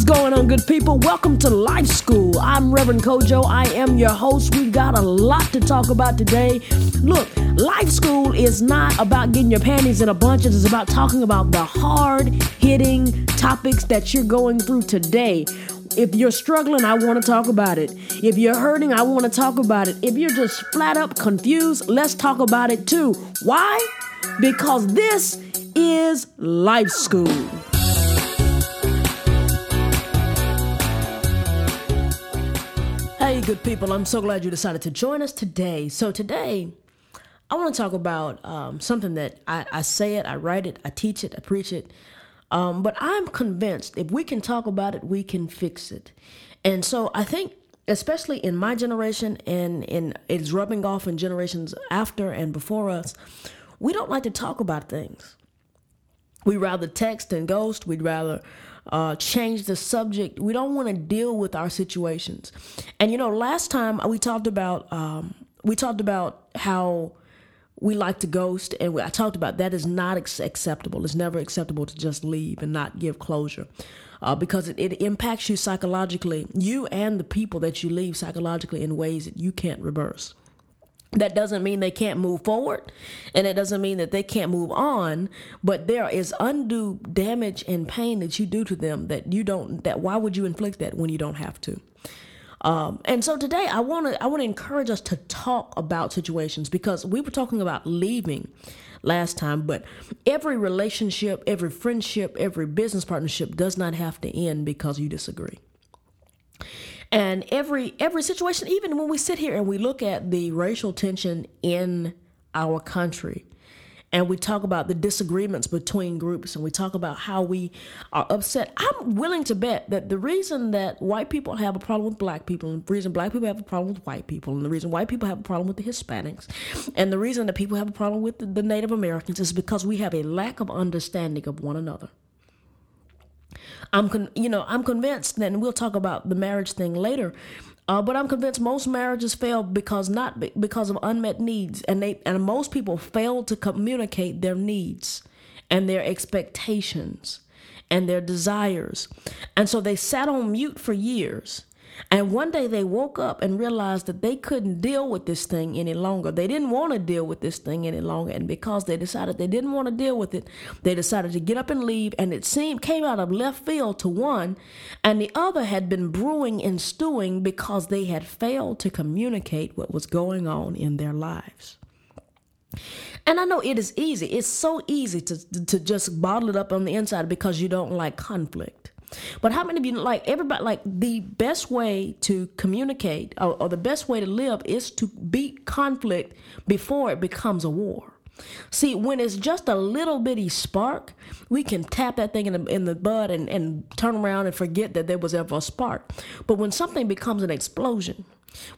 What's going on, good people? Welcome to Life School. I'm Reverend Kojo. I am your host. We got a lot to talk about today. Look, Life School is not about getting your panties in a bunch, it's about talking about the hard hitting topics that you're going through today. If you're struggling, I want to talk about it. If you're hurting, I want to talk about it. If you're just flat up confused, let's talk about it too. Why? Because this is Life School. Hey, good people, I'm so glad you decided to join us today. So, today, I want to talk about um, something that I, I, say it, I write it, I teach it, I preach it. Um, but I'm convinced if we can talk about it, we can fix it. And so, I think, especially in my generation and in it's rubbing off in generations after and before us, we don't like to talk about things. We rather text and ghost. We'd rather uh, change the subject. We don't want to deal with our situations. And you know, last time we talked about um, we talked about how we like to ghost, and I talked about that is not acceptable. It's never acceptable to just leave and not give closure. Uh, because it, it impacts you psychologically, you and the people that you leave psychologically in ways that you can't reverse. That doesn't mean they can't move forward, and it doesn't mean that they can't move on. But there is undue damage and pain that you do to them that you don't. That why would you inflict that when you don't have to? Um, and so today, I want to I want to encourage us to talk about situations because we were talking about leaving last time, but every relationship, every friendship, every business partnership does not have to end because you disagree. And every every situation, even when we sit here and we look at the racial tension in our country, and we talk about the disagreements between groups and we talk about how we are upset. I'm willing to bet that the reason that white people have a problem with black people, and the reason black people have a problem with white people, and the reason white people have a problem with the Hispanics, and the reason that people have a problem with the, the Native Americans is because we have a lack of understanding of one another. I'm, con- you know, I'm convinced, and we'll talk about the marriage thing later. Uh, but I'm convinced most marriages fail because not because of unmet needs, and they and most people fail to communicate their needs and their expectations and their desires, and so they sat on mute for years and one day they woke up and realized that they couldn't deal with this thing any longer. They didn't want to deal with this thing any longer. And because they decided they didn't want to deal with it, they decided to get up and leave. And it seemed came out of left field to one, and the other had been brewing and stewing because they had failed to communicate what was going on in their lives. And I know it is easy. It's so easy to, to just bottle it up on the inside because you don't like conflict. But how many of you like everybody like the best way to communicate or, or, the best way to live is to beat conflict before it becomes a war. See, when it's just a little bitty spark, we can tap that thing in the in the bud and, and turn around and forget that there was ever a spark. But when something becomes an explosion,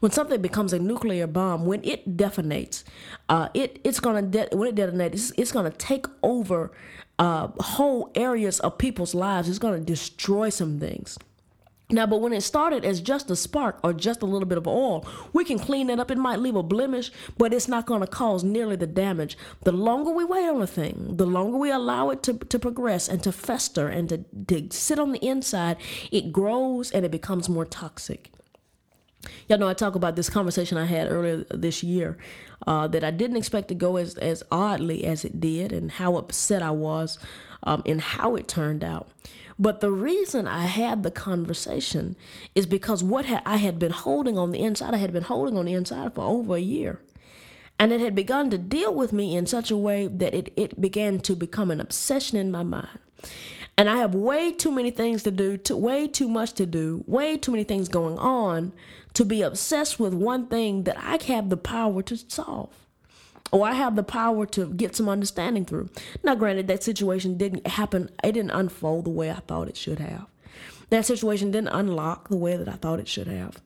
when something becomes a nuclear bomb, when it detonates, uh, it it's gonna de- when it detonates, it's, it's gonna take over uh, whole areas of people's lives. It's going to destroy some things. Now, but when it started as just a spark or just a little bit of oil, we can clean it up. It might leave a blemish, but it's not going to cause nearly the damage. The longer we wait on a thing, the longer we allow it to, to progress and to fester and to, to sit on the inside, it grows and it becomes more toxic. Y'all know I talk about this conversation I had earlier this year uh, that I didn't expect to go as, as oddly as it did and how upset I was um, and how it turned out. But the reason I had the conversation is because what ha- I had been holding on the inside, I had been holding on the inside for over a year. And it had begun to deal with me in such a way that it, it began to become an obsession in my mind. And I have way too many things to do, to, way too much to do, way too many things going on to be obsessed with one thing that I have the power to solve or I have the power to get some understanding through. Now, granted, that situation didn't happen, it didn't unfold the way I thought it should have. That situation didn't unlock the way that I thought it should have.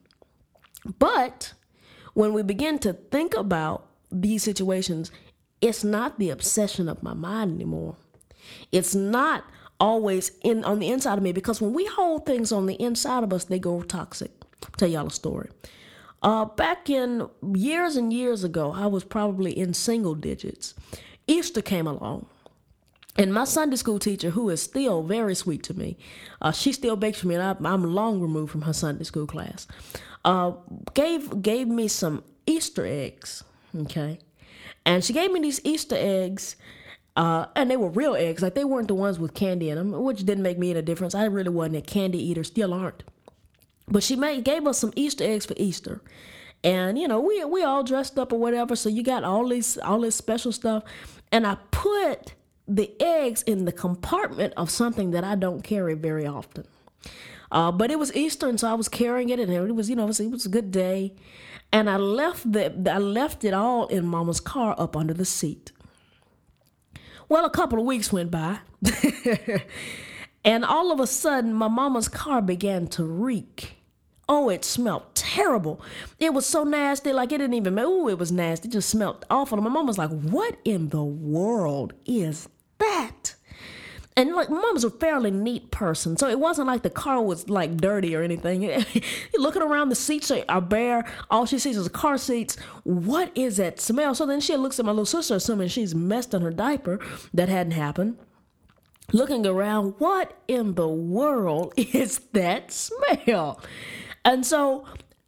But when we begin to think about these situations, it's not the obsession of my mind anymore. It's not always in on the inside of me because when we hold things on the inside of us, they go toxic. I'll tell y'all a story. Uh, back in years and years ago, I was probably in single digits. Easter came along. And my Sunday school teacher, who is still very sweet to me, uh, she still bakes for me, and I, am long removed from her Sunday school class. Uh, gave gave me some Easter eggs, okay, and she gave me these Easter eggs, uh, and they were real eggs, like they weren't the ones with candy in them, which didn't make me any difference. I really wasn't a candy eater, still aren't. But she made gave us some Easter eggs for Easter, and you know we we all dressed up or whatever. So you got all these all this special stuff, and I put the eggs in the compartment of something that I don't carry very often. Uh, but it was Easter, and so I was carrying it, and it was, you know, it was, it was a good day. And I left the, I left it all in Mama's car up under the seat. Well, a couple of weeks went by, and all of a sudden, my mama's car began to reek. Oh, it smelled terrible. It was so nasty, like it didn't even. Oh, it was nasty. It just smelled awful. And my mom was like, "What in the world is that? And like mom was a fairly neat person, so it wasn't like the car was like dirty or anything. Looking around, the seats are bare. All she sees is car seats. What is that smell? So then she looks at my little sister, assuming she's messed in her diaper. That hadn't happened. Looking around, what in the world is that smell? And so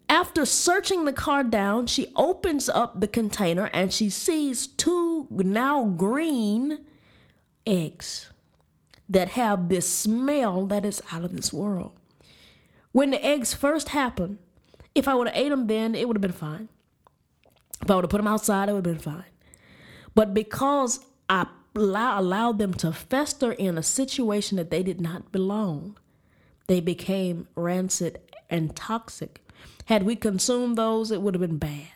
after searching the car down, she opens up the container and she sees two now green eggs that have this smell that is out of this world. When the eggs first happened, if I would have ate them then, it would have been fine. If I would have put them outside, it would have been fine. But because I allow, allowed them to fester in a situation that they did not belong, they became rancid and toxic. Had we consumed those, it would have been bad.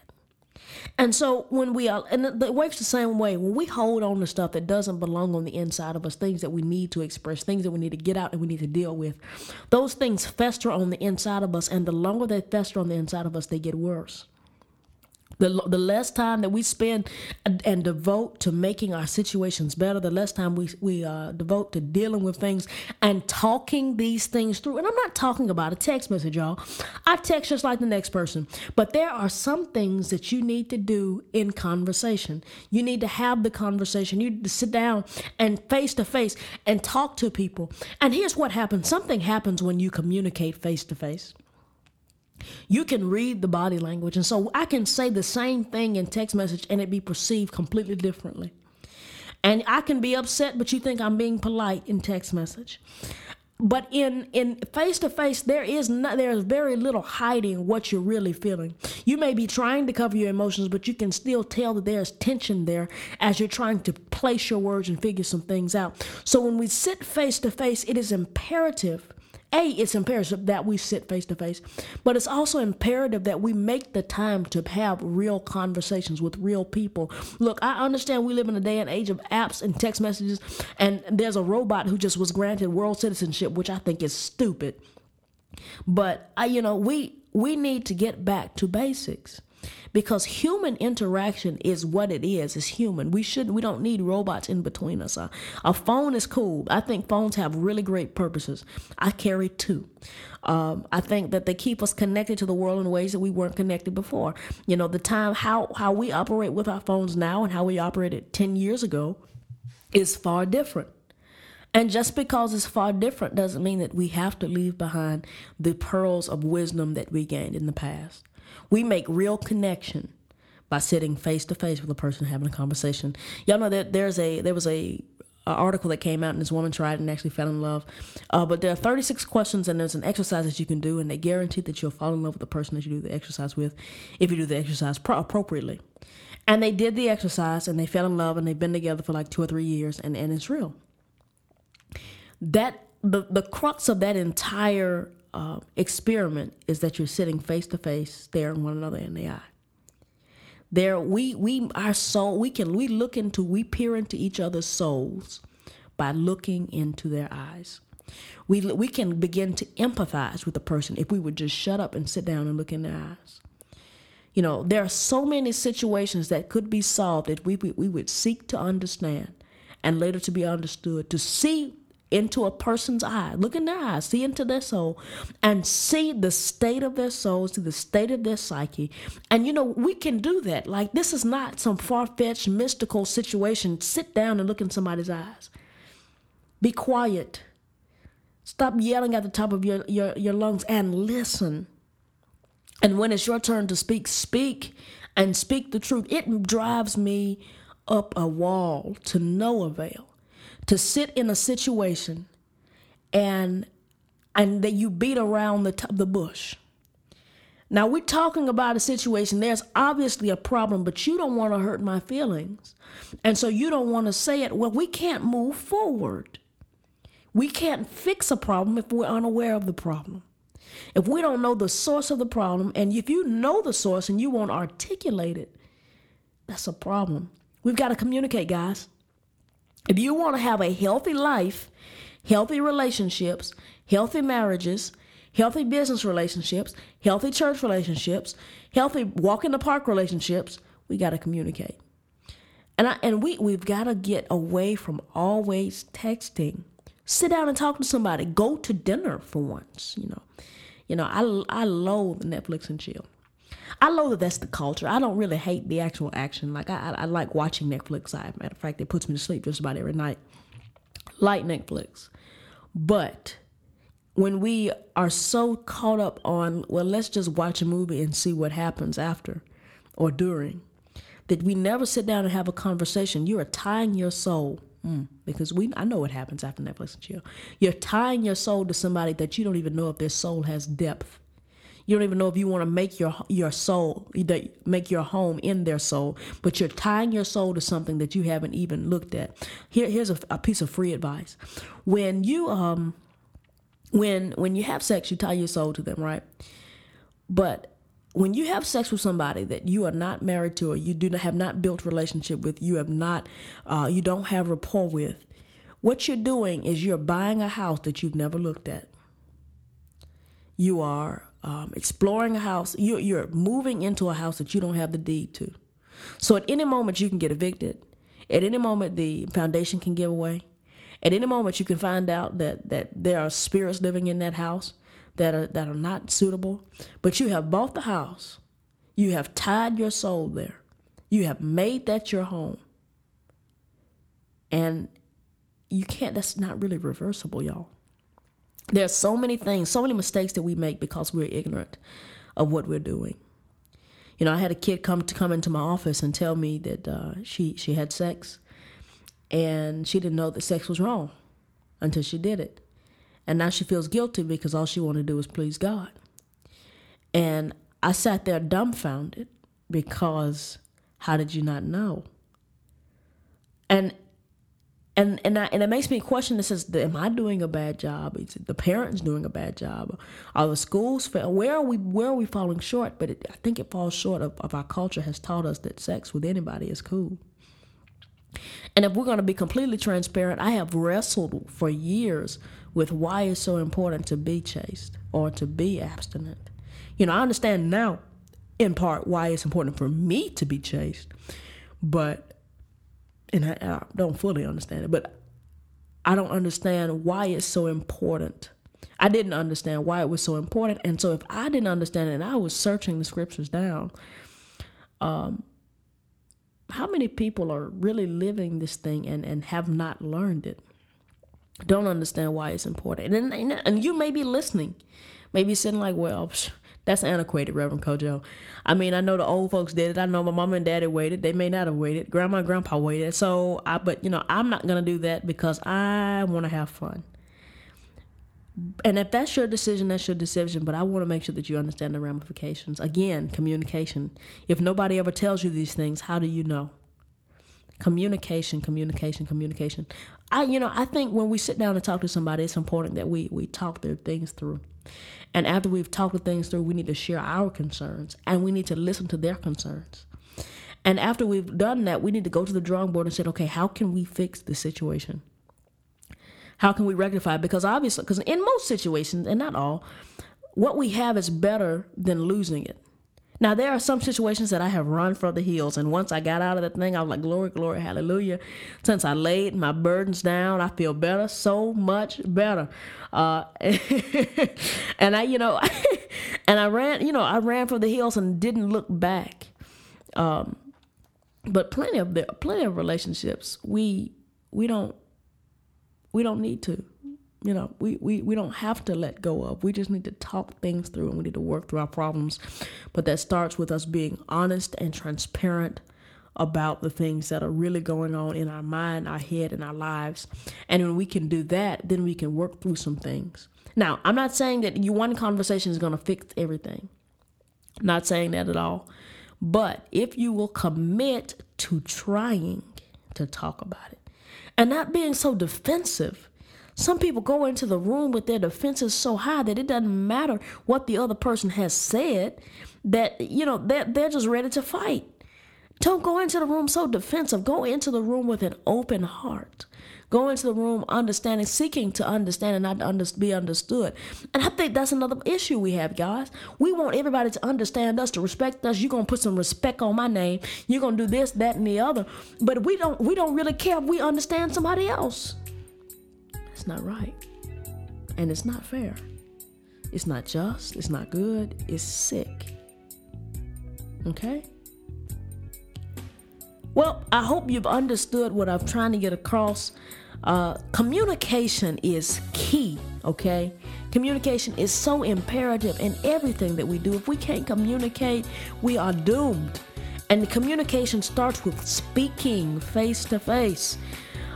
And so when we are, and it works the same way, when we hold on to stuff that doesn't belong on the inside of us, things that we need to express, things that we need to get out and we need to deal with, those things fester on the inside of us. And the longer they fester on the inside of us, they get worse. The, the less time that we spend and, devote to making our situations better, the less time we, we uh, devote to dealing with things and talking these things through. And I'm not talking about a text message, y'all. I text just like the next person. But there are some things that you need to do in conversation. You need to have the conversation. You need to sit down and face to face and talk to people. And here's what happens something happens when you communicate face to face you can read the body language. And so I can say the same thing in text message and it be perceived completely differently. And I can be upset, but you think I'm being polite in text message. But in in face to face, there is not there is very little hiding what you're really feeling. You may be trying to cover your emotions, but you can still tell that there's tension there as you're trying to place your words and figure some things out. So when we sit face to face, it is imperative a, it's imperative that we sit face to face, but it's also imperative that we make the time to have real conversations with real people. Look, I understand we live in a day and age of apps and text messages, and there's a robot who just was granted world citizenship, which I think is stupid. But I, you know, we we need to get back to basics because human interaction is what it is. It's human. We should we don't need robots in between us. A, a phone is cool. I think phones have really great purposes. I carry two. Um, I think that they keep us connected to the world in ways that we weren't connected before. You know, the time how how we operate with our phones now and how we operated ten years ago is far different. And just because it's far different doesn't mean that we have to leave behind the pearls of wisdom that we gained in the past. We make real connection by sitting face to face with a person having a conversation. Y'all know that there's a there was a, a article that came out and this woman tried and actually fell in love. Uh, but there are 36 questions and there's an exercise that you can do and they guarantee that you'll fall in love with the person that you do the exercise with if you do the exercise pro- appropriately. And they did the exercise and they fell in love and they've been together for like two or three years and, and it's real. That the the crux of that entire uh, experiment is that you're sitting face to face, staring one another in the eye. There, we we our soul we can we look into we peer into each other's souls by looking into their eyes. We we can begin to empathize with the person if we would just shut up and sit down and look in their eyes. You know, there are so many situations that could be solved if we we would seek to understand and later to be understood, to see into a person's eye, look in their eyes, see into their soul, and see the state of their soul, see the state of their psyche. And you know, we can do that. Like, this is not some far fetched, mystical situation. Sit down and look in somebody's eyes. Be quiet. Stop yelling at the top of your, your, your lungs and listen. And when it's your turn to speak, speak and speak the truth. It drives me up a wall to no avail to sit in a situation and and that you beat around the top, the bush. Now we're talking about a situation. There's obviously a problem, but you don't want to hurt my feelings, and so you don't want to say it. Well, we can't move forward. We can't fix a problem if we're unaware of the problem. If we don't know the source of the problem, and if you know the source and you won't articulate it, that's a problem. We've got to communicate, guys. If you want to have a healthy life, healthy relationships, healthy marriages, healthy business relationships, healthy church relationships, healthy walk in the park relationships, we got to communicate. And I, and we we've got to get away from always texting. Sit down and talk to somebody. Go to dinner for once, you know. You know, I I loathe Netflix and chill. I know that that's the culture. I don't really hate the actual action. Like I, I, I like watching Netflix. I, matter of fact, it puts me to sleep just about every night. Like Netflix, but when we are so caught up on, well, let's just watch a movie and see what happens after or during, that we never sit down and have a conversation. You are tying your soul. Mm, because we, I know what happens after Netflix and chill. You're tying your soul to somebody that you don't even know if their soul has depth you don't even know if you want to make your your soul, make your home in their soul, but you're tying your soul to something that you haven't even looked at. Here, here's a, a piece of free advice: when you um, when when you have sex, you tie your soul to them, right? But when you have sex with somebody that you are not married to or you do not have not built relationship with, you have not, uh, you don't have rapport with, what you're doing is you're buying a house that you've never looked at. You are um, exploring a house. You're, you're moving into a house that you don't have the deed to. So at any moment, you can get evicted. At any moment, the foundation can give away. At any moment, you can find out that, that there are spirits living in that house that are, that are not suitable. But you have bought the house, you have tied your soul there, you have made that your home. And you can't, that's not really reversible, y'all. There are so many things, so many mistakes that we make because we're ignorant of what we're doing. You know, I had a kid come to come into my office and tell me that uh, she she had sex, and she didn't know that sex was wrong until she did it, and now she feels guilty because all she wanted to do was please God. And I sat there dumbfounded because how did you not know? And and and and it makes me question this: Is am I doing a bad job? Is the parents doing a bad job? Are the schools where are we where are we falling short? But it, I think it falls short of, of our culture has taught us that sex with anybody is cool. And if we're going to be completely transparent, I have wrestled for years with why it's so important to be chaste or to be abstinent. You know, I understand now, in part, why it's important for me to be chaste, but and I, I don't fully understand it, but I don't understand why it's so important. I didn't understand why it was so important. And so if I didn't understand it and I was searching the scriptures down, um, how many people are really living this thing and, and have not learned it? Don't understand why it's important. And, and, and you may be listening, maybe sitting like, well, psh, that's antiquated, Reverend Kojo. I mean, I know the old folks did it. I know my mom and daddy waited. They may not have waited. Grandma and grandpa waited. So I but you know, I'm not gonna do that because I wanna have fun. And if that's your decision, that's your decision. But I want to make sure that you understand the ramifications. Again, communication. If nobody ever tells you these things, how do you know? Communication, communication, communication. I, you know, I think when we sit down and talk to somebody, it's important that we we talk their things through. And after we've talked the things through, we need to share our concerns and we need to listen to their concerns. And after we've done that, we need to go to the drawing board and say, okay, how can we fix the situation? How can we rectify? Because obviously, because in most situations, and not all, what we have is better than losing it. Now, there are some situations that I have run for the hills, and once I got out of that thing, I was like, Glory, glory, hallelujah. Since I laid my burdens down, I feel better, so much better. Uh, and I, you know, and I ran, you know, I ran for the hills and didn't look back. Um, but plenty of the, plenty of relationships, we we don't We don't need to. You know, we, we, we don't have to let go of. We just need to talk things through and we need to work through our problems. But that starts with us being honest and transparent about the things that are really going on in our mind, our head, and our lives. And when we can do that, then we can work through some things. Now, I'm not saying that you one conversation is going to fix everything. I'm not saying that at all. But if you will commit to trying to talk about it and not being so defensive, some people go into the room with their defenses so high that it doesn't matter what the other person has said, that, you know, they're, they're just ready to fight. Don't go into the room so defensive. Go into the room with an open heart. Go into the room understanding, seeking to understand and not to under, be understood. And I think that's another issue we have, guys. We want everybody to understand us, to respect us. You're gonna put some respect on my name. You're gonna do this, that, and the other. But we don't we don't really care if we understand somebody else. It's not right. And it's not fair. It's not just, it's not good, it's sick. Okay? Well, I hope you've understood what I'm trying to get across. Uh, communication is key, okay? Communication is so imperative in everything that we do. If we can't communicate, we are doomed. And communication starts with speaking face to face.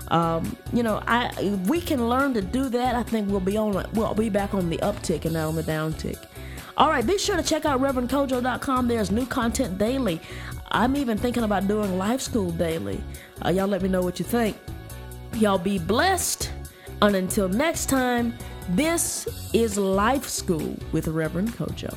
Um, you know, I we can learn to do that. I think we'll be on we'll be back on the uptick and not on the downtick. All right, be sure to check out ReverendKojo.com. There's new content daily. I'm even thinking about doing life school daily. Uh, y'all let me know what you think. Y'all be blessed. And until next time, this is Life School with Reverend Kojo.